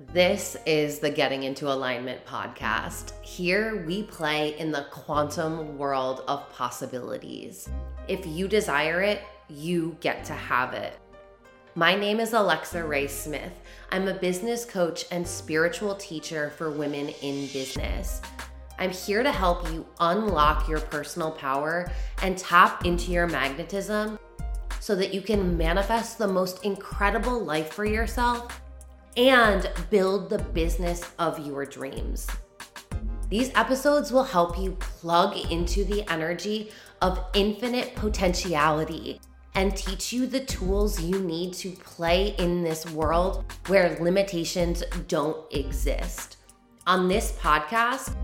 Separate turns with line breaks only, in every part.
This is the Getting into Alignment podcast. Here we play in the quantum world of possibilities. If you desire it, you get to have it. My name is Alexa Rae Smith. I'm a business coach and spiritual teacher for women in business. I'm here to help you unlock your personal power and tap into your magnetism so that you can manifest the most incredible life for yourself and build the business of your dreams. These episodes will help you plug into the energy of infinite potentiality and teach you the tools you need to play in this world where limitations don't exist. On this podcast,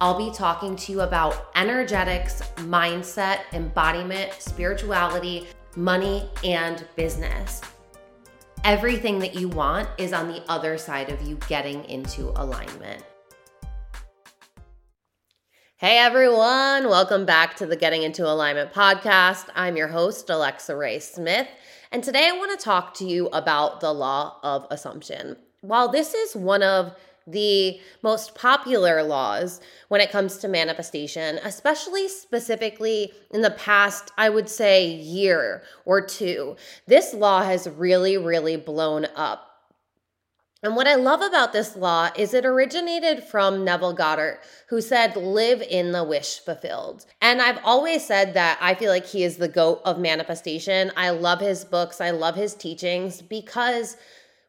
I'll be talking to you about energetics, mindset, embodiment, spirituality, money, and business. Everything that you want is on the other side of you getting into alignment. Hey everyone, welcome back to the Getting Into Alignment podcast. I'm your host, Alexa Rae Smith, and today I want to talk to you about the law of assumption. While this is one of the most popular laws when it comes to manifestation, especially specifically in the past, I would say, year or two. This law has really, really blown up. And what I love about this law is it originated from Neville Goddard, who said, live in the wish fulfilled. And I've always said that I feel like he is the goat of manifestation. I love his books, I love his teachings because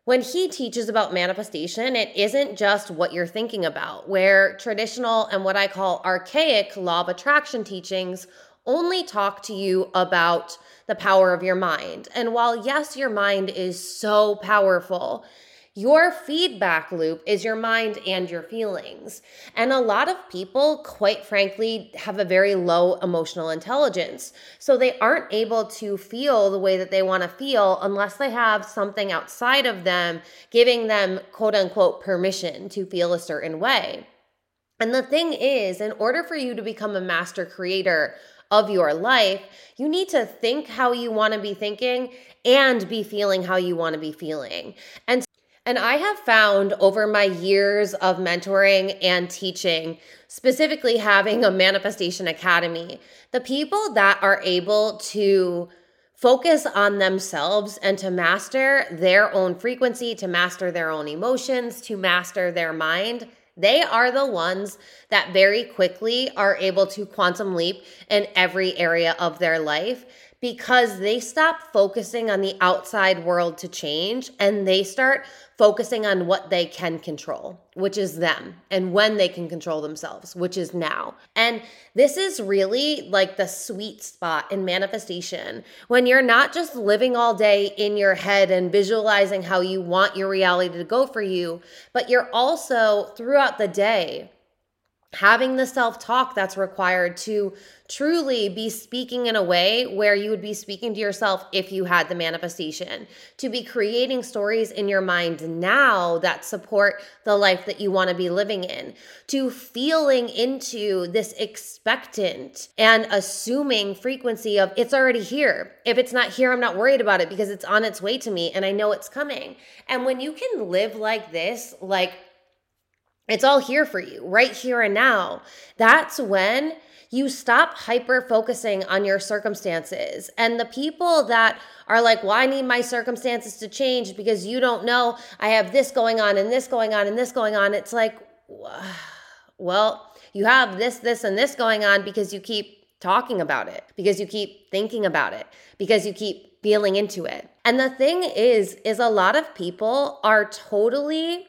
when he teaches about manifestation, it isn't just what you're thinking about, where traditional and what I call archaic law of attraction teachings only talk to you about the power of your mind. And while, yes, your mind is so powerful, your feedback loop is your mind and your feelings. And a lot of people, quite frankly, have a very low emotional intelligence. So they aren't able to feel the way that they want to feel unless they have something outside of them giving them, quote unquote, permission to feel a certain way. And the thing is, in order for you to become a master creator of your life, you need to think how you want to be thinking and be feeling how you want to be feeling. And and I have found over my years of mentoring and teaching, specifically having a manifestation academy, the people that are able to focus on themselves and to master their own frequency, to master their own emotions, to master their mind, they are the ones that very quickly are able to quantum leap in every area of their life because they stop focusing on the outside world to change and they start focusing on what they can control, which is them, and when they can control themselves, which is now. And this is really like the sweet spot in manifestation when you're not just living all day in your head and visualizing how you want your reality to go for you, but you're also throughout the day having the self talk that's required to truly be speaking in a way where you would be speaking to yourself if you had the manifestation, to be creating stories in your mind now that support the life that you want to be living in, to feeling into this expectant and assuming frequency of it's already here. If it's not here, I'm not worried about it because it's on its way to me and I know it's coming. And when you can live like this, like it's all here for you, right here and now. That's when you stop hyper focusing on your circumstances. And the people that are like, well, I need my circumstances to change because you don't know I have this going on and this going on and this going on. It's like, well, you have this, this, and this going on because you keep talking about it, because you keep thinking about it, because you keep feeling into it. And the thing is, is a lot of people are totally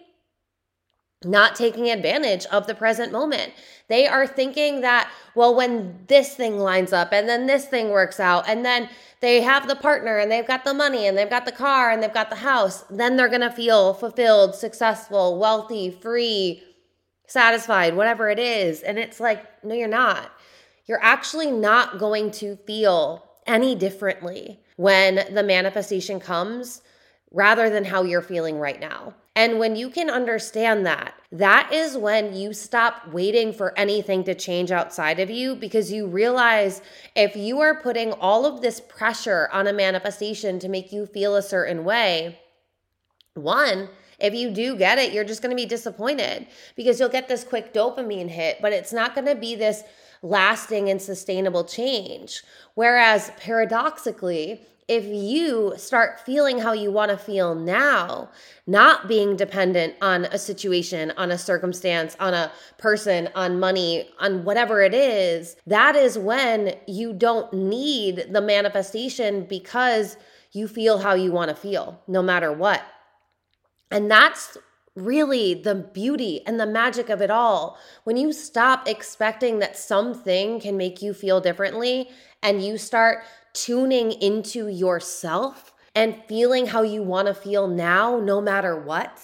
not taking advantage of the present moment. They are thinking that, well, when this thing lines up and then this thing works out, and then they have the partner and they've got the money and they've got the car and they've got the house, then they're going to feel fulfilled, successful, wealthy, free, satisfied, whatever it is. And it's like, no, you're not. You're actually not going to feel any differently when the manifestation comes rather than how you're feeling right now. And when you can understand that, that is when you stop waiting for anything to change outside of you because you realize if you are putting all of this pressure on a manifestation to make you feel a certain way, one, If you do get it, you're just going to be disappointed because you'll get this quick dopamine hit, but it's not going to be this lasting and sustainable change. Whereas paradoxically, if you start feeling how you want to feel now, not being dependent on a situation, on a circumstance, on a person, on money, on whatever it is, that is when you don't need the manifestation because you feel how you want to feel, no matter what. And that's really the beauty and the magic of it all. When you stop expecting that something can make you feel differently and you start tuning into yourself and feeling how you want to feel now, no matter what,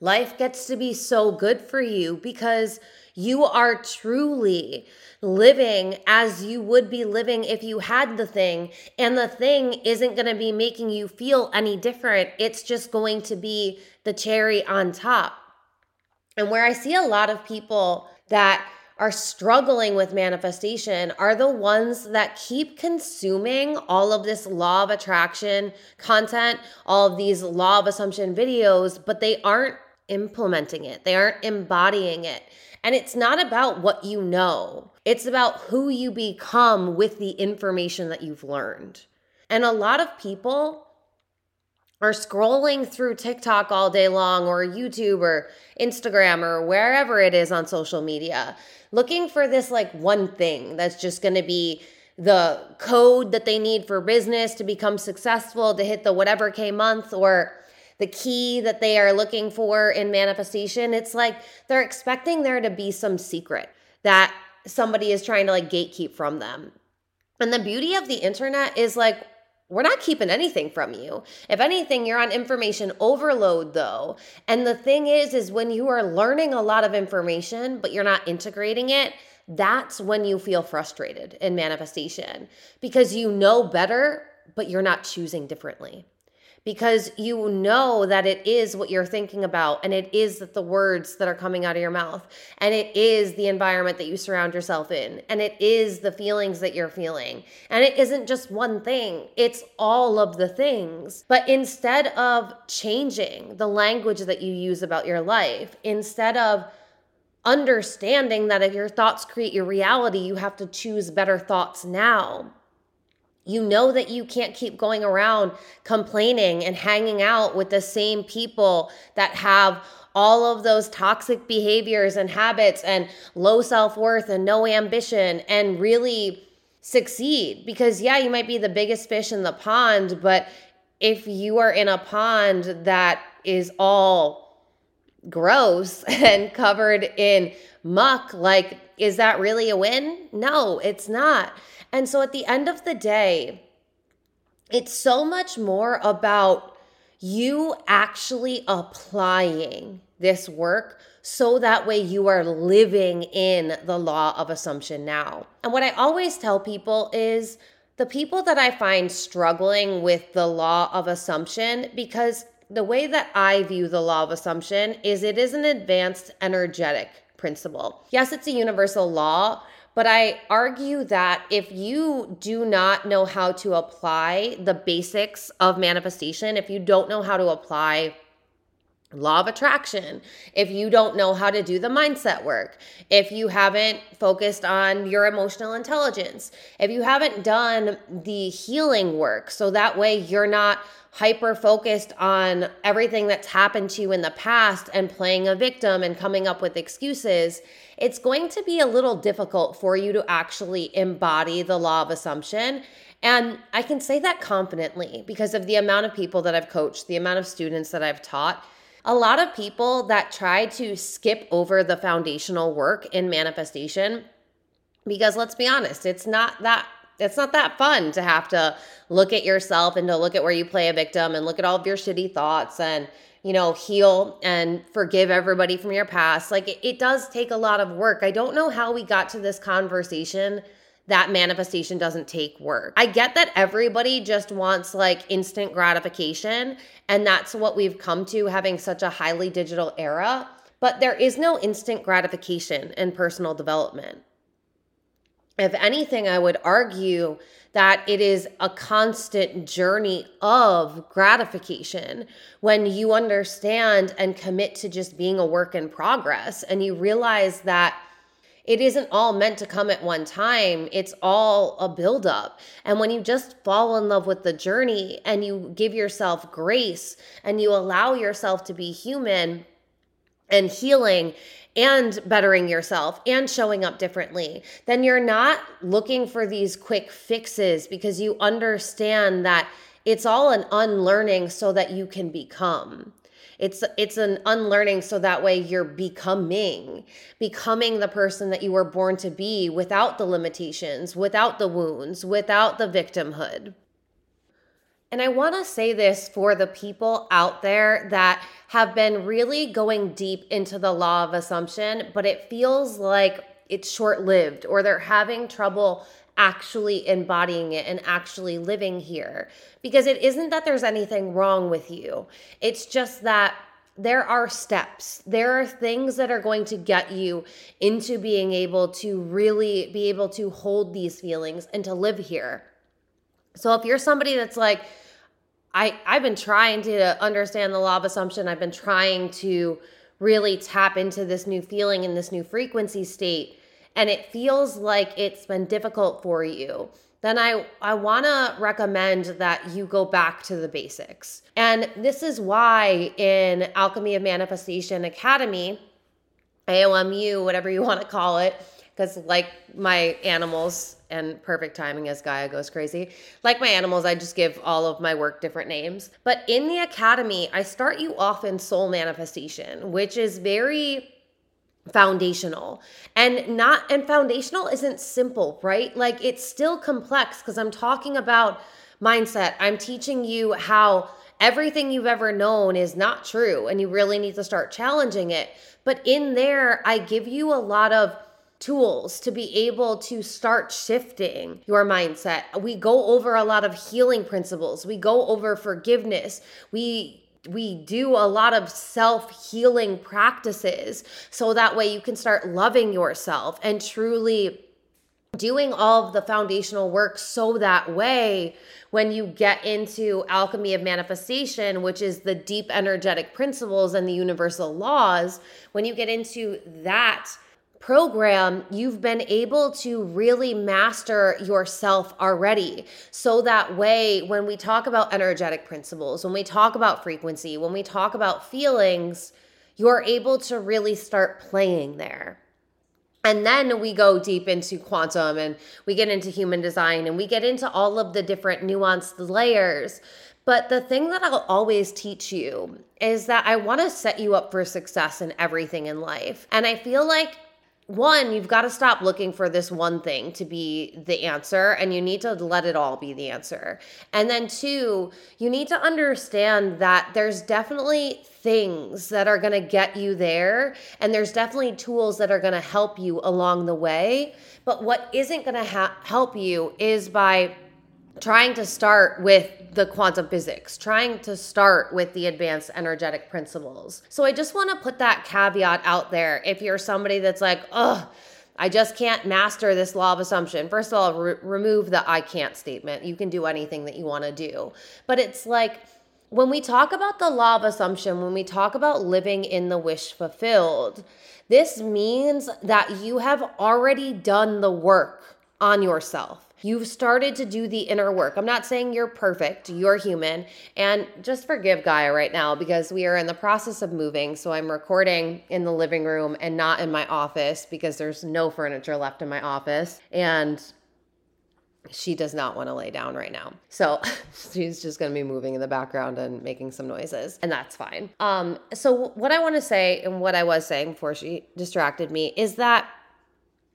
life gets to be so good for you because you are truly living as you would be living if you had the thing. And the thing isn't going to be making you feel any different. It's just going to be the cherry on top. And where I see a lot of people that are struggling with manifestation are the ones that keep consuming all of this law of attraction content, all of these law of assumption videos, but they aren't implementing it, they aren't embodying it. And it's not about what you know, it's about who you become with the information that you've learned. And a lot of people are scrolling through TikTok all day long or YouTube or Instagram or wherever it is on social media, looking for this like one thing that's just going to be the code that they need for business to become successful, to hit the whatever K month or the key that they are looking for in manifestation. It's like they're expecting there to be some secret that somebody is trying to like gatekeep from them. And the beauty of the internet is like, we're not keeping anything from you. If anything, you're on information overload though. And the thing is is when you are learning a lot of information but you're not integrating it, that's when you feel frustrated in manifestation because you know better but you're not choosing differently because you know that it is what you're thinking about and it is that the words that are coming out of your mouth and it is the environment that you surround yourself in and it is the feelings that you're feeling. And it isn't just one thing it's all of the things. But instead of changing the language that you use about your life instead of understanding that if your thoughts create your reality you have to choose better thoughts now you know that you can't keep going around complaining and hanging out with the same people that have all of those toxic behaviors and habits and low self worth and no ambition and really succeed. Because, yeah, you might be the biggest fish in the pond, but if you are in a pond that is all gross and covered in muck, like, is that really a win? No, it's not. And so at the end of the day, it's so much more about you actually applying this work so that way you are living in the law of assumption now. And what I always tell people is the people that I find struggling with the law of assumption, because the way that I view the law of assumption is it is an advanced energetic principle. Yes, it's a universal law, but I argue that if you do not know how to apply the basics of manifestation, if you don't know how to apply law of attraction, if you don't know how to do the mindset work, if you haven't focused on your emotional intelligence, if you haven't done the healing work, so that way you're not hyper focused on everything that's happened to you in the past and playing a victim and coming up with excuses, it's going to be a little difficult for you to actually embody the law of assumption. And I can say that confidently because of the amount of people that I've coached, the amount of students that I've taught. A lot of people that try to skip over the foundational work in manifestation because let's be honest, it's not that it's not that fun to have to look at yourself and to look at where you play a victim and look at all of your shitty thoughts and you know heal and forgive everybody from your past. Like it, it does take a lot of work. I don't know how we got to this conversation that manifestation doesn't take work. I get that everybody just wants like instant gratification, and that's what we've come to having such a highly digital era. But there is no instant gratification in personal development. if anything, I would argue that it is a constant journey of gratification when you understand and commit to just being a work in progress and you realize that it isn't all meant to come at one time. It's all a buildup. And when you just fall in love with the journey and you give yourself grace and you allow yourself to be human and healing and bettering yourself and showing up differently, then you're not looking for these quick fixes because you understand that it's all an unlearning so that you can become. It's it's an unlearning so that way you're becoming becoming the person that you were born to be without the limitations, without the wounds, without the victimhood. And I want to say this for the people out there that have been really going deep into the law of assumption, but it feels like it's short lived or they're having trouble actually embodying it and actually living here. Because it isn't that there's anything wrong with you, it's just that there are steps. There are things that are going to get you into being able to really be able to hold these feelings and to live here. So if you're somebody that's like, I, I've been trying to understand the law of assumption, I've been trying to really tap into this new feeling and this new frequency state and it feels like it's been difficult for you, then I, I want to recommend that you go back to the basics. And this is why in Alchemy of Manifestation Academy, AOMU, whatever you want to call it, because like my animals and perfect timing as Gaia goes crazy, like my animals, I just give all of my work different names. But in the academy, I start you off in soul manifestation, which is very foundational. And not and foundational isn't simple right? Like it's still complex because i'm talking about mindset. I'm teaching you how everything you've ever known is not true and you really need to start challenging it. But in there i give you a lot of tools to be able to start shifting your mindset. We go over a lot of healing principles. We go over forgiveness. We we do a lot of self healing practices so that way you can start loving yourself and truly doing all of the foundational work so that way when you get into alchemy of manifestation which is the deep energetic principles and the universal laws when you get into that program, you've been able to really master yourself already. So that way, when we talk about energetic principles, when we talk about frequency, when we talk about feelings, you're able to really start playing there. And then we go deep into quantum and we get into human design and we get into all of the different nuanced layers. But the thing that I'll always teach you is that I want to set you up for success in everything in life. And I feel like one, you've got to stop looking for this one thing to be the answer and you need to let it all be the answer. And then two, you need to understand that there's definitely things that are going to get you there and there's definitely tools that are going to help you along the way. But what isn't going to ha- help you is by trying to start with the quantum physics, trying to start with the advanced energetic principles. So I just want to put that caveat out there. If you're somebody that's like, oh, I just can't master this law of assumption. First of all, re- remove the I can't statement. You can do anything that you want to do. But it's like, when we talk about the law of assumption, when we talk about living in the wish fulfilled, this means that you have already done the work on yourself. You've started to do the inner work. I'm not saying you're perfect, you're human. And just forgive Gaia right now because we are in the process of moving. So I'm recording in the living room and not in my office because there's no furniture left in my office. And she does not want to lay down right now. So she's just going to be moving in the background and making some noises, and that's fine. Um so what I want to say and what I was saying before she distracted me is that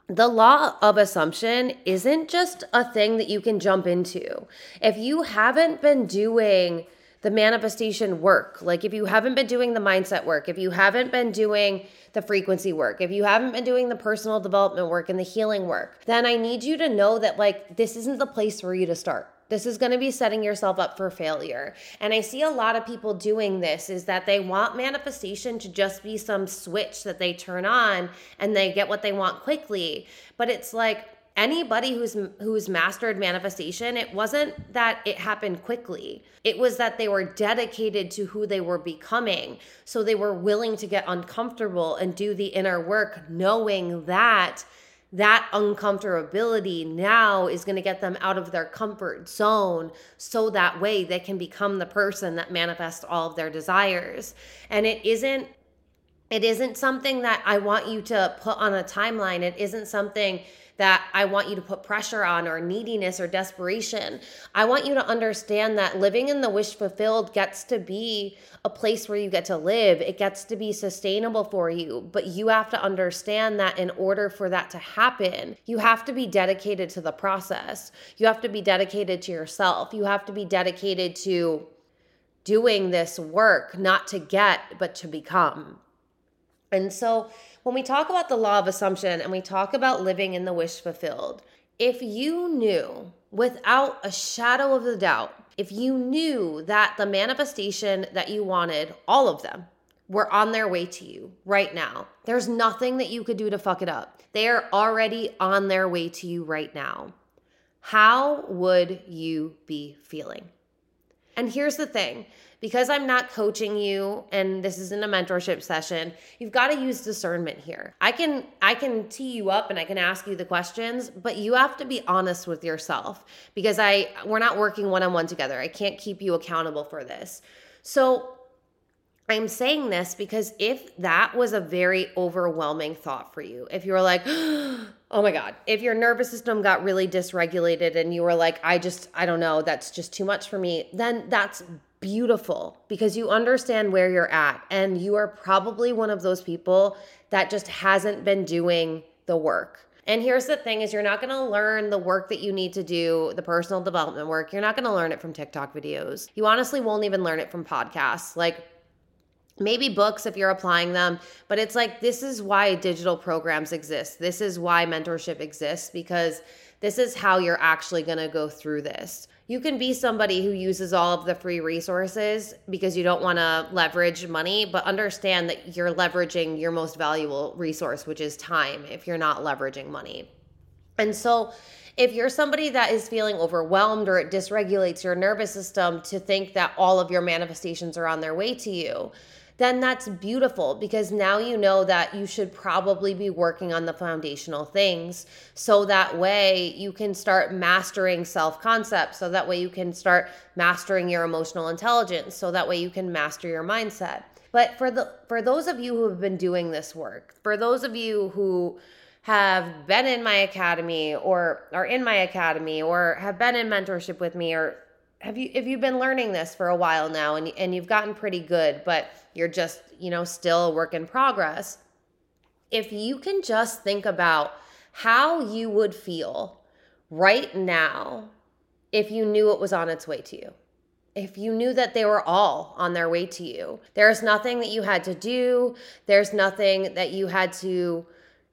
the law of assumption isn't just a thing that you can jump into. If you haven't been doing the manifestation work, like if you haven't been doing the mindset work, if you haven't been doing the frequency work, if you haven't been doing the personal development work and the healing work, then I need you to know that like this isn't the place for you to start. This is going to be setting yourself up for failure. And I see a lot of people doing this is that they want manifestation to just be some switch that they turn on and they get what they want quickly. But it's like, anybody who's who's mastered manifestation it wasn't that it happened quickly it was that they were dedicated to who they were becoming so they were willing to get uncomfortable and do the inner work knowing that that uncomfortability now is going to get them out of their comfort zone so that way they can become the person that manifests all of their desires and it isn't it isn't something that I want you to put on a timeline. It isn't something that I want you to put pressure on or neediness or desperation. I want you to understand that living in the wish fulfilled gets to be a place where you get to live. It gets to be sustainable for you. But you have to understand that in order for that to happen, you have to be dedicated to the process. You have to be dedicated to yourself. You have to be dedicated to doing this work, not to get, but to become. And so when we talk about the law of assumption and we talk about living in the wish fulfilled, if you knew without a shadow of a doubt, if you knew that the manifestation that you wanted, all of them, were on their way to you right now. There's nothing that you could do to fuck it up. They are already on their way to you right now. How would you be feeling? And here's the thing because I'm not coaching you and this isn't a mentorship session, you've got to use discernment here. I can I can tee you up and I can ask you the questions, but you have to be honest with yourself because I we're not working one-on-one together. I can't keep you accountable for this. So I'm saying this because if that was a very overwhelming thought for you, if you were like, oh my God, if your nervous system got really dysregulated and you were like, I just, I don't know, that's just too much for me, then that's beautiful because you understand where you're at and you are probably one of those people that just hasn't been doing the work. And here's the thing is you're not going to learn the work that you need to do, the personal development work. You're not going to learn it from TikTok videos. You honestly won't even learn it from podcasts. Like maybe books if you're applying them, but it's like this is why digital programs exist. This is why mentorship exists because this is how you're actually going to go through this. You can be somebody who uses all of the free resources because you don't want to leverage money, but understand that you're leveraging your most valuable resource, which is time, if you're not leveraging money. And so, if you're somebody that is feeling overwhelmed or it dysregulates your nervous system to think that all of your manifestations are on their way to you, then that's beautiful because now you know that you should probably be working on the foundational things so that way you can start mastering self concept so that way you can start mastering your emotional intelligence so that way you can master your mindset. But for the for those of you who have been doing this work for those of you who have been in my academy or are in my academy or have been in mentorship with me or have you if you've been learning this for a while now and and you've gotten pretty good but you're just you know still a work in progress. If you can just think about how you would feel right now if you knew it was on its way to you if you knew that they were all on their way to you. There's nothing that you had to do. There's nothing that you had to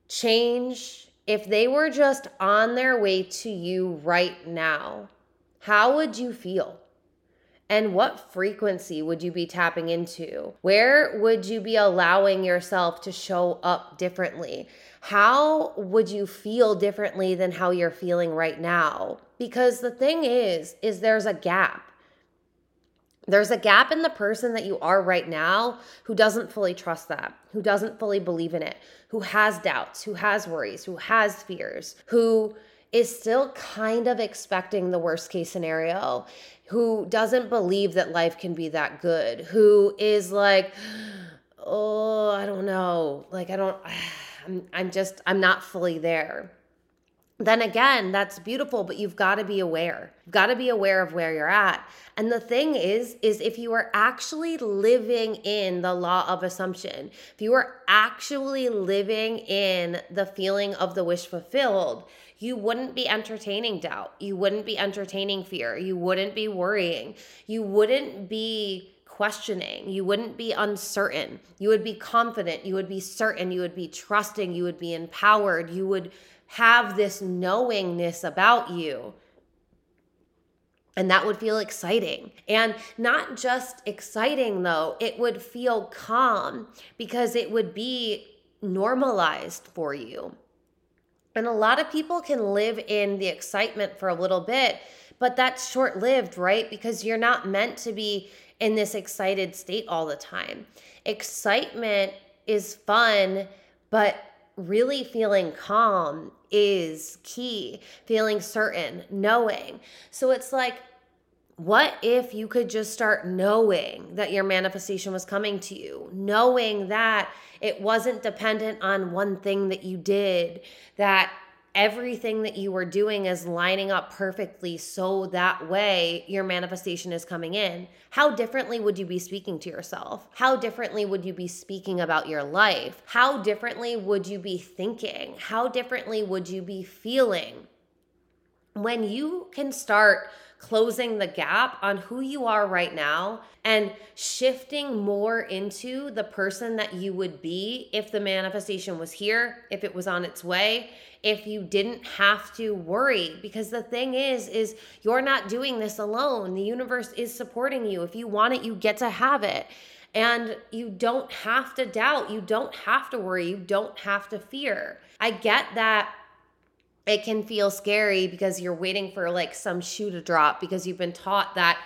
change. If they were just on their way to you right now how would you feel? And what frequency would you be tapping into? Where would you be allowing yourself to show up differently? How would you feel differently than how you're feeling right now? Because the thing is is there's a gap. There's a gap in the person that you are right now who doesn't fully trust that, who doesn't fully believe in it, who has doubts, who has worries, who has fears, who is still kind of expecting the worst case scenario, who doesn't believe that life can be that good, who is like, oh, I don't know. Like, I don't, I'm, I'm just, I'm not fully there. Then again, that's beautiful, but you've got to be aware. You've got to be aware of where you're at. And the thing is, is if you are actually living in the law of assumption, if you are actually living in the feeling of the wish fulfilled, you wouldn't be entertaining doubt. You wouldn't be entertaining fear. You wouldn't be worrying. You wouldn't be questioning. You wouldn't be uncertain. You would be confident. You would be certain. You would be trusting. You would be empowered. You would have this knowingness about you. And that would feel exciting. And not just exciting, though, it would feel calm because it would be normalized for you And a lot of people can live in the excitement for a little bit, but that's short lived, right? Because you're not meant to be in this excited state all the time. Excitement is fun, but really feeling calm is key, feeling certain, knowing. So it's like, what if you could just start knowing that your manifestation was coming to you, knowing that it wasn't dependent on one thing that you did, that everything that you were doing is lining up perfectly so that way your manifestation is coming in. How differently would you be speaking to yourself? How differently would you be speaking about your life? How differently would you be thinking? How differently would you be feeling? When you can start closing the gap on who you are right now and shifting more into the person that you would be if the manifestation was here, if it was on its way, if you didn't have to worry because the thing is is you're not doing this alone. The universe is supporting you. If you want it, you get to have it. And you don't have to doubt, you don't have to worry, you don't have to fear. I get that it can feel scary because you're waiting for like some shoe to drop because you've been taught that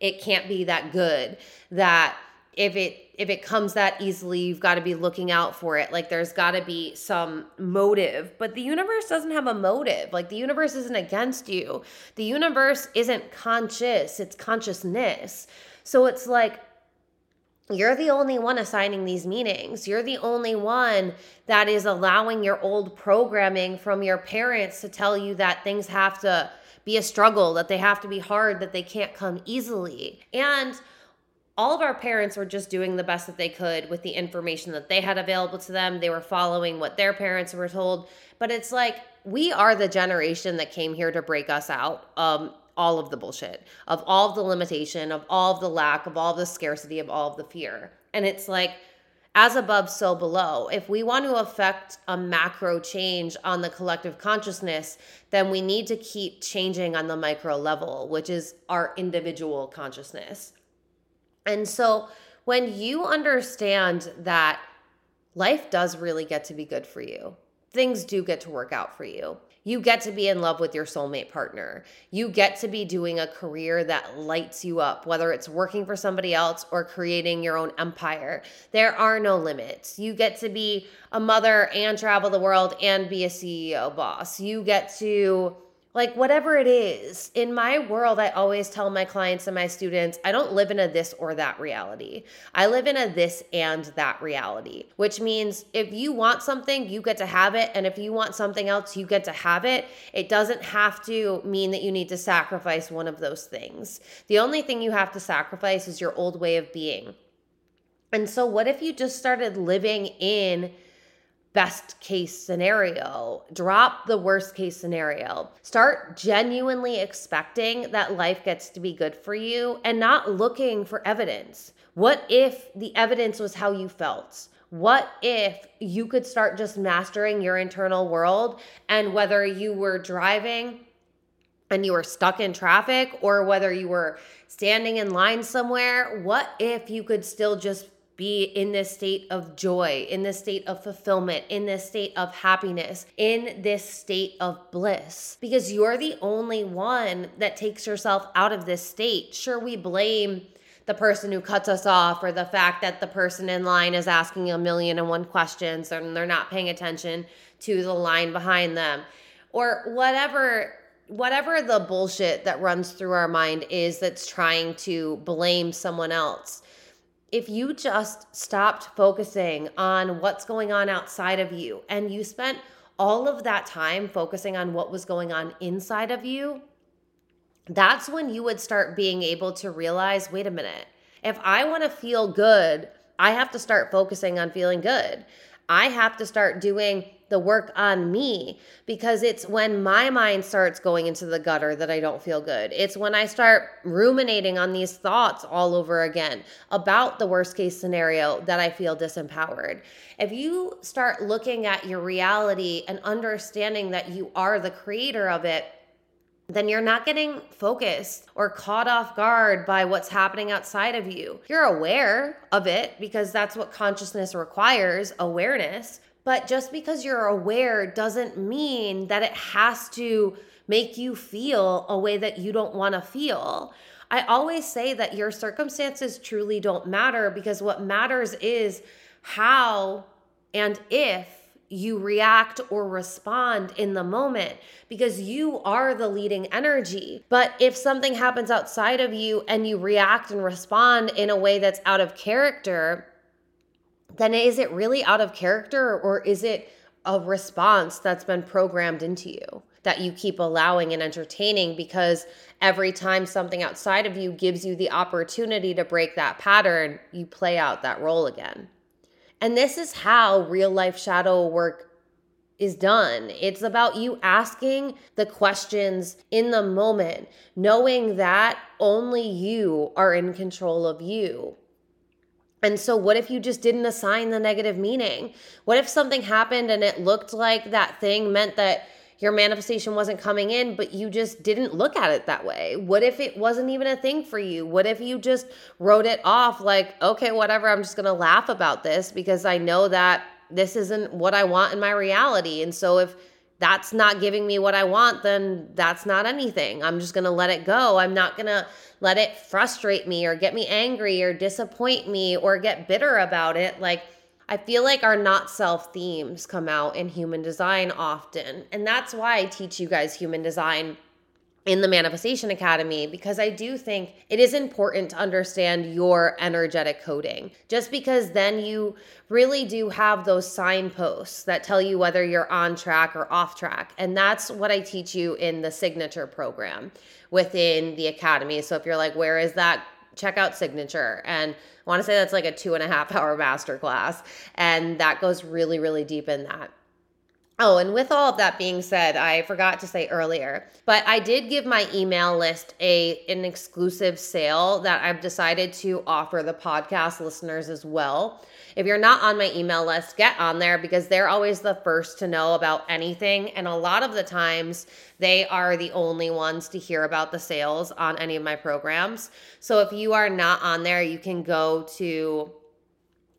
it can't be that good that if it if it comes that easily you've got to be looking out for it. Like there's got to be some motive but the universe doesn't have a motive. Like the universe isn't against you. The universe isn't conscious it's consciousness. So it's like you're the only one assigning these meanings. You're the only one that is allowing your old programming from your parents to tell you that things have to be a struggle, that they have to be hard, that they can't come easily. And all of our parents were just doing the best that they could with the information that they had available to them. They were following what their parents were told. But it's like we are the generation that came here to break us out. Um, all of the bullshit, of all of the limitation, of all of the lack, of all of the scarcity, of all of the fear. And it's like, as above, so below. If we want to affect a macro change on the collective consciousness, then we need to keep changing on the micro level, which is our individual consciousness. And so when you understand that life does really get to be good for you, things do get to work out for you. You get to be in love with your soulmate partner. You get to be doing a career that lights you up, whether it's working for somebody else or creating your own empire. There are no limits. You get to be a mother and travel the world and be a CEO boss. You get to like whatever it is in my world i always tell my clients and my students i don't live in a this or that reality. I live in a this and that reality which means if you want something you get to have it. And if you want something else you get to have it. It doesn't have to mean that you need to sacrifice one of those things. The only thing you have to sacrifice is your old way of being. And so what if you just started living in best case scenario. Drop the worst case scenario. Start genuinely expecting that life gets to be good for you and not looking for evidence. What if the evidence was how you felt? What if you could start just mastering your internal world and whether you were driving and you were stuck in traffic or whether you were standing in line somewhere, what if you could still just be in this state of joy, in this state of fulfillment, in this state of happiness, in this state of bliss, because you're the only one that takes yourself out of this state. Sure, we blame the person who cuts us off or the fact that the person in line is asking a million and one questions and they're not paying attention to the line behind them. Or whatever whatever the bullshit that runs through our mind is that's trying to blame someone else if you just stopped focusing on what's going on outside of you and you spent all of that time focusing on what was going on inside of you, that's when you would start being able to realize wait a minute, if I want to feel good, I have to start focusing on feeling good. I have to start doing the work on me because it's when my mind starts going into the gutter that I don't feel good. It's when I start ruminating on these thoughts all over again about the worst case scenario that I feel disempowered. If you start looking at your reality and understanding that you are the creator of it, then you're not getting focused or caught off guard by what's happening outside of you. You're aware of it because that's what consciousness requires awareness But just because you're aware doesn't mean that it has to make you feel a way that you don't want to feel. I always say that your circumstances truly don't matter because what matters is how and if you react or respond in the moment because you are the leading energy. But if something happens outside of you and you react and respond in a way that's out of character, then is it really out of character or is it a response that's been programmed into you that you keep allowing and entertaining because every time something outside of you gives you the opportunity to break that pattern, you play out that role again. And this is how real life shadow work is done. It's about you asking the questions in the moment, knowing that only you are in control of you. And so, what if you just didn't assign the negative meaning? What if something happened and it looked like that thing meant that your manifestation wasn't coming in, but you just didn't look at it that way? What if it wasn't even a thing for you? What if you just wrote it off like, okay, whatever, I'm just gonna laugh about this because I know that this isn't what I want in my reality. And so, if that's not giving me what I want, then that's not anything. I'm just going to let it go. I'm not going to let it frustrate me or get me angry or disappoint me or get bitter about it. Like, I feel like our not self themes come out in human design often. And that's why I teach you guys human design in the Manifestation Academy because I do think it is important to understand your energetic coding. Just because then you really do have those signposts that tell you whether you're on track or off track. And that's what I teach you in the signature program within the Academy. So if you're like, where is that? Check out signature. And I want to say that's like a two and a half hour masterclass. And that goes really, really deep in that. Oh, and with all of that being said, I forgot to say earlier, but I did give my email list a an exclusive sale that I've decided to offer the podcast listeners as well. If you're not on my email list, get on there because they're always the first to know about anything and a lot of the times they are the only ones to hear about the sales on any of my programs. So if you are not on there, you can go to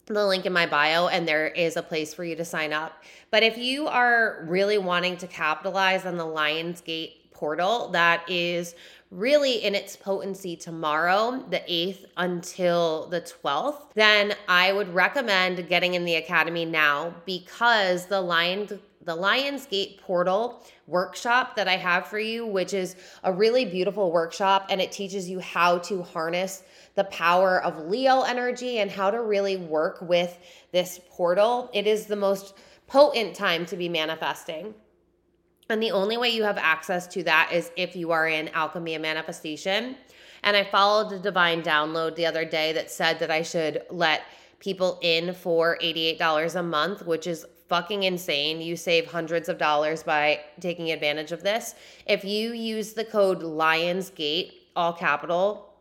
the link in my bio and there is a place for you to sign up. But if you are really wanting to capitalize on the Lionsgate portal that is really in its potency tomorrow, the 8th until the 12th, then I would recommend getting in the academy now because the Lions the Lionsgate portal workshop that I have for you, which is a really beautiful workshop and it teaches you how to harness the power of Leo energy and how to really work with this portal. It is the most potent time to be manifesting. And the only way you have access to that is if you are in Alchemy of Manifestation. And I followed the divine download the other day that said that I should let people in for $88 a month, which is fucking insane. You save hundreds of dollars by taking advantage of this. If you use the code LIONSGATE, all capital,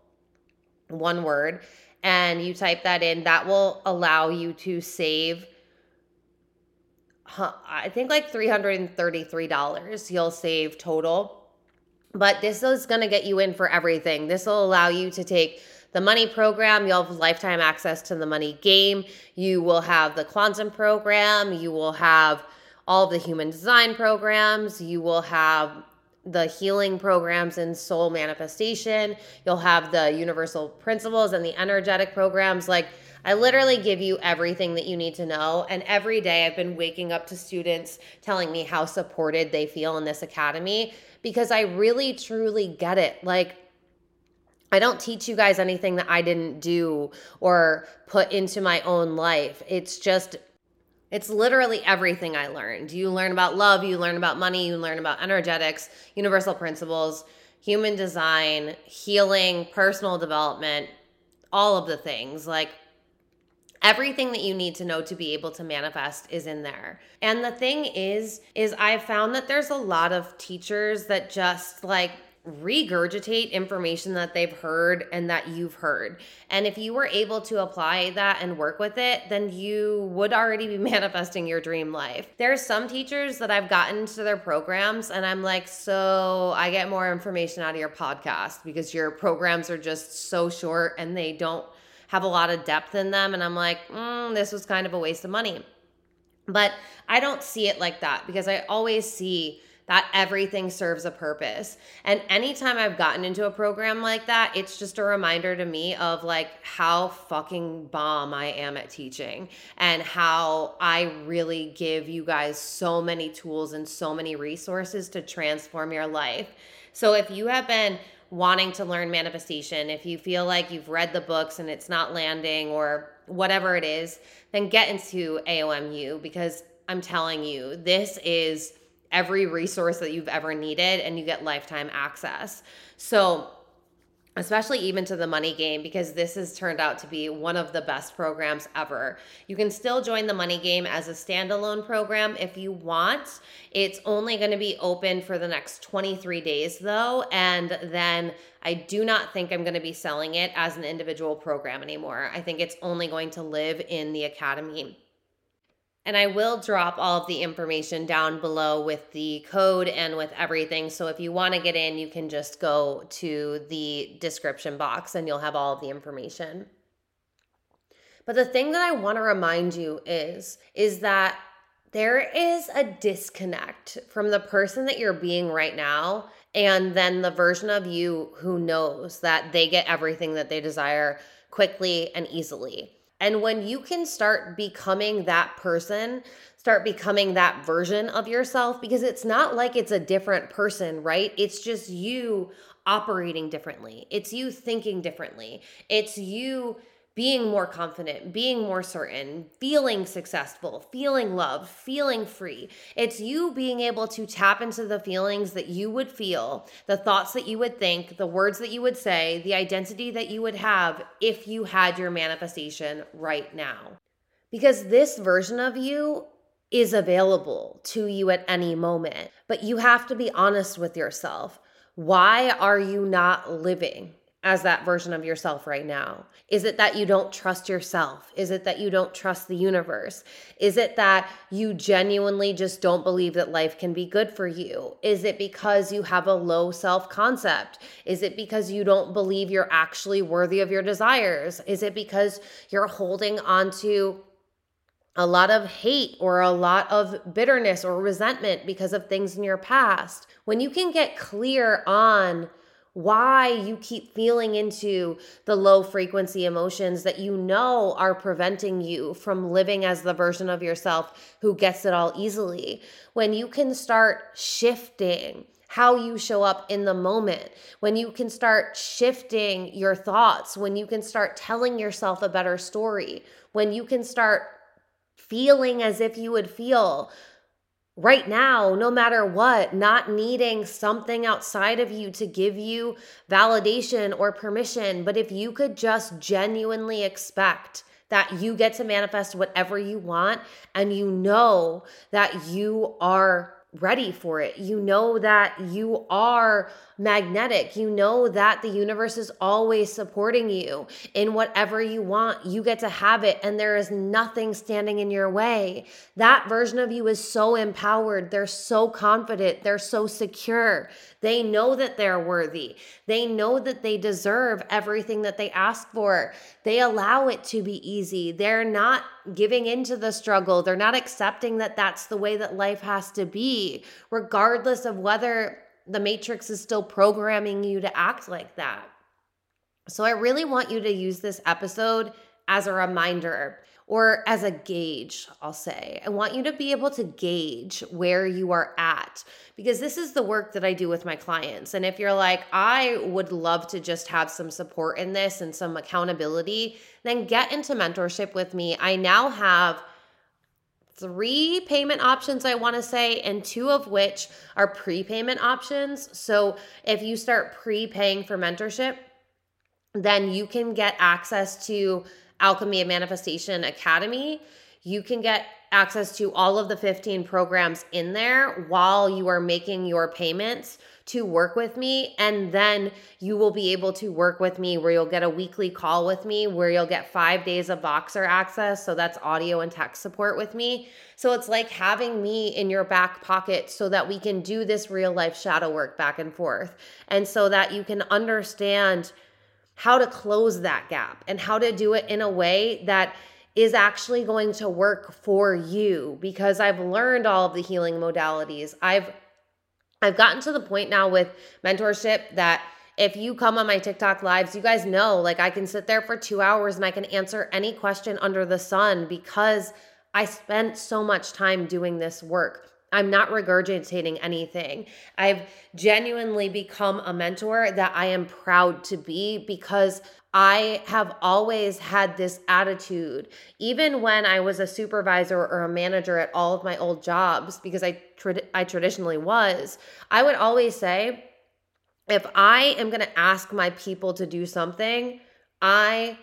one word, and you type that in, that will allow you to save. I think like $333 you'll save total. But this is going to get you in for everything. This will allow you to take the money program, you'll have lifetime access to the money game. You will have the quantum program. You will have all the human design programs. You will have the healing programs and soul manifestation. You'll have the universal principles and the energetic programs. Like, I literally give you everything that you need to know. And every day I've been waking up to students telling me how supported they feel in this academy because I really truly get it. Like, I don't teach you guys anything that I didn't do or put into my own life. It's just it's literally everything I learned. You learn about love, you learn about money, you learn about energetics, universal principles, human design, healing, personal development, all of the things. Like everything that you need to know to be able to manifest is in there. And the thing is is I've found that there's a lot of teachers that just like regurgitate information that they've heard and that you've heard. And if you were able to apply that and work with it, then you would already be manifesting your dream life. There's some teachers that I've gotten to their programs and I'm like, "So, I get more information out of your podcast because your programs are just so short and they don't have a lot of depth in them." And I'm like, mm, "This was kind of a waste of money." But I don't see it like that because I always see that everything serves a purpose. And anytime I've gotten into a program like that, it's just a reminder to me of like how fucking bomb I am at teaching and how I really give you guys so many tools and so many resources to transform your life. So if you have been wanting to learn manifestation, if you feel like you've read the books and it's not landing or whatever it is, then get into AOMU because I'm telling you, this is every resource that you've ever needed and you get lifetime access. So, especially even to the money game because this has turned out to be one of the best programs ever. You can still join the money game as a standalone program if you want. It's only going to be open for the next 23 days though, and then I do not think I'm going to be selling it as an individual program anymore. I think it's only going to live in the academy. And I will drop all of the information down below with the code and with everything. So if you want to get in, you can just go to the description box and you'll have all of the information. But the thing that I want to remind you is is that there is a disconnect from the person that you're being right now and then the version of you who knows that they get everything that they desire quickly and easily. And when you can start becoming that person, start becoming that version of yourself, because it's not like it's a different person, right? It's just you operating differently. It's you thinking differently. It's you being more confident, being more certain, feeling successful, feeling loved, feeling free. It's you being able to tap into the feelings that you would feel, the thoughts that you would think, the words that you would say, the identity that you would have if you had your manifestation right now. Because this version of you is available to you at any moment, but you have to be honest with yourself. Why are you not living? As that version of yourself right now? Is it that you don't trust yourself? Is it that you don't trust the universe? Is it that you genuinely just don't believe that life can be good for you? Is it because you have a low self concept? Is it because you don't believe you're actually worthy of your desires? Is it because you're holding on to a lot of hate or a lot of bitterness or resentment because of things in your past? When you can get clear on, why you keep feeling into the low frequency emotions that you know are preventing you from living as the version of yourself who gets it all easily. When you can start shifting how you show up in the moment, when you can start shifting your thoughts, when you can start telling yourself a better story, when you can start feeling as if you would feel right now, no matter what, not needing something outside of you to give you validation or permission. But if you could just genuinely expect that you get to manifest whatever you want and you know that you are ready for it. You know that you are magnetic. You know that the universe is always supporting you in whatever you want. You get to have it, and there is nothing standing in your way. That version of you is so empowered. They're so confident. They're so secure. They know that they're worthy. They know that they deserve everything that they ask for. They allow it to be easy. They're not giving into the struggle. They're not accepting that that's the way that life has to be, regardless of whether the matrix is still programming you to act like that. So I really want you to use this episode as a reminder or as a gauge, I'll say. I want you to be able to gauge where you are at because this is the work that I do with my clients. And if you're like, I would love to just have some support in this and some accountability, then get into mentorship with me. I now have three payment options, I want to say, and two of which are prepayment options. So if you start prepaying for mentorship, then you can get access to Alchemy of Manifestation Academy. You can get access to all of the 15 programs in there while you are making your payments to work with me. And then you will be able to work with me where you'll get a weekly call with me, where you'll get five days of Voxer access. So that's audio and text support with me. So it's like having me in your back pocket so that we can do this real life shadow work back and forth. And so that you can understand how to close that gap and how to do it in a way that is actually going to work for you because I've learned all of the healing modalities. I've I've gotten to the point now with mentorship that if you come on my TikTok lives, you guys know like I can sit there for 2 hours and I can answer any question under the sun because I spent so much time doing this work. I'm not regurgitating anything. I've genuinely become a mentor that I am proud to be because I have always had this attitude, even when I was a supervisor or a manager at all of my old jobs, because I, I traditionally was, I would always say, if I am going to ask my people to do something, I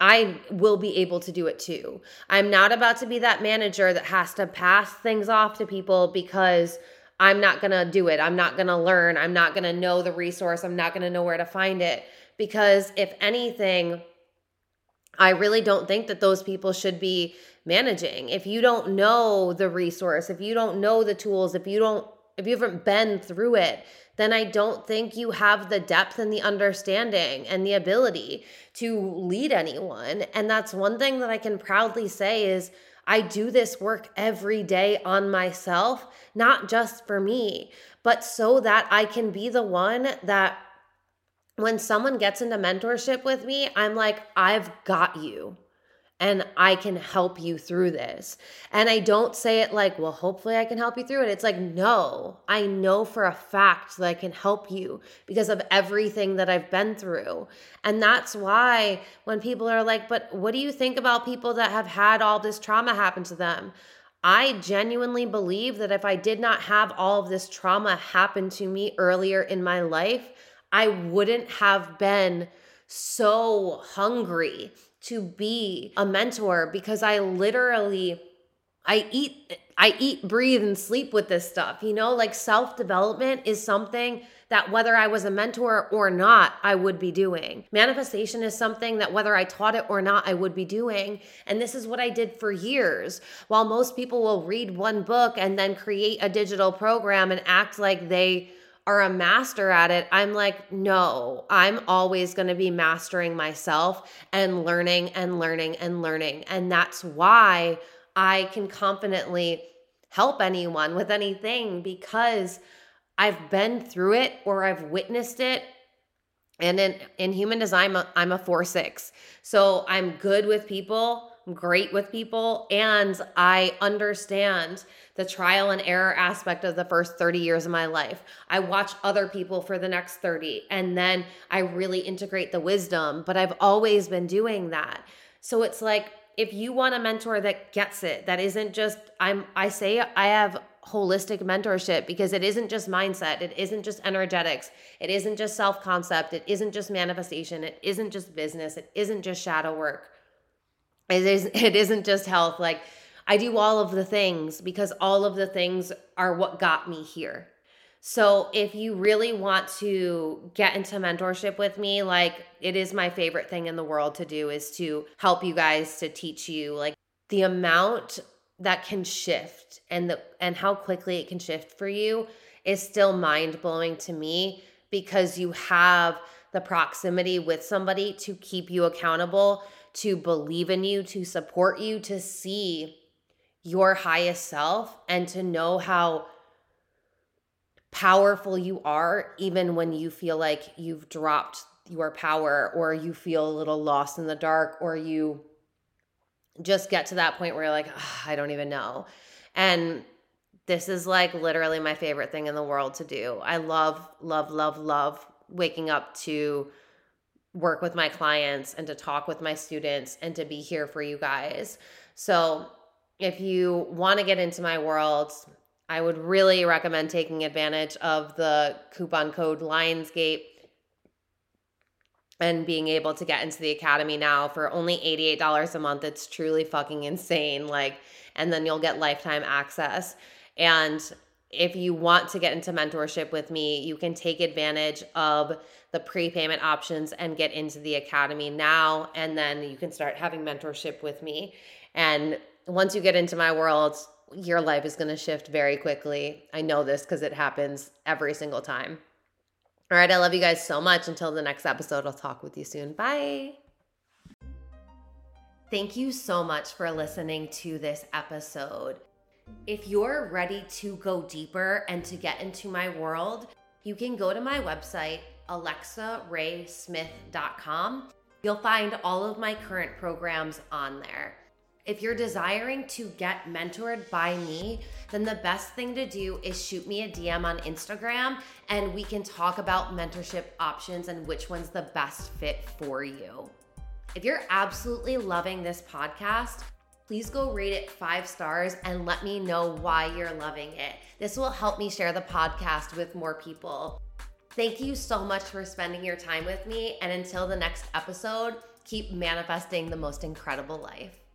I will be able to do it too. I'm not about to be that manager that has to pass things off to people because I'm not going to do it. I'm not going to learn. I'm not going to know the resource. I'm not going to know where to find it. Because if anything, I really don't think that those people should be managing. If you don't know the resource, if you don't know the tools, if you don't if you haven't been through it, then I don't think you have the depth and the understanding and the ability to lead anyone. And that's one thing that I can proudly say is I do this work every day on myself, not just for me, but so that I can be the one that when someone gets into mentorship with me, I'm like, I've got you and I can help you through this. And I don't say it like, well, hopefully I can help you through it. It's like, no, I know for a fact that I can help you because of everything that I've been through. And that's why when people are like, but what do you think about people that have had all this trauma happen to them? I genuinely believe that if I did not have all of this trauma happen to me earlier in my life, I wouldn't have been so hungry to be a mentor because I literally I eat I eat, breathe and sleep with this stuff. You know, like self-development is something that whether I was a mentor or not, I would be doing. Manifestation is something that whether I taught it or not, I would be doing. And this is what I did for years. While most people will read one book and then create a digital program and act like they are a master at it, I'm like, no, I'm always going to be mastering myself and learning and learning and learning. And that's why I can confidently help anyone with anything because I've been through it or I've witnessed it. And in, in human design, I'm a, I'm a four six. So I'm good with people great with people and I understand the trial and error aspect of the first 30 years of my life. I watch other people for the next 30 and then I really integrate the wisdom, but I've always been doing that. So it's like if you want a mentor that gets it, that isn't just I'm I say I have holistic mentorship because it isn't just mindset, it isn't just energetics, it isn't just self-concept, it isn't just manifestation, it isn't just business, it isn't just shadow work it is it isn't just health like I do all of the things because all of the things are what got me here. So if you really want to get into mentorship with me, like it is my favorite thing in the world to do is to help you guys to teach you like the amount that can shift and the and how quickly it can shift for you is still mind-blowing to me because you have the proximity with somebody to keep you accountable to believe in you, to support you, to see your highest self, and to know how powerful you are, even when you feel like you've dropped your power or you feel a little lost in the dark or you just get to that point where you're like, I don't even know. And this is like literally my favorite thing in the world to do. I love, love, love, love waking up to work with my clients and to talk with my students and to be here for you guys. So, if you want to get into my world, I would really recommend taking advantage of the coupon code Lionsgate and being able to get into the academy now for only $88 a month. It's truly fucking insane. Like, and then you'll get lifetime access. And if you want to get into mentorship with me, you can take advantage of the prepayment options and get into the academy now. And then you can start having mentorship with me. And once you get into my world, your life is going to shift very quickly. I know this because it happens every single time. All right. I love you guys so much. Until the next episode, I'll talk with you soon. Bye. Thank you so much for listening to this episode. If you're ready to go deeper and to get into my world, you can go to my website, alexaraesmith.com. You'll find all of my current programs on there. If you're desiring to get mentored by me, then the best thing to do is shoot me a DM on Instagram and we can talk about mentorship options and which one's the best fit for you. If you're absolutely loving this podcast, please go rate it five stars and let me know why you're loving it. This will help me share the podcast with more people. Thank you so much for spending your time with me. And until the next episode, keep manifesting the most incredible life.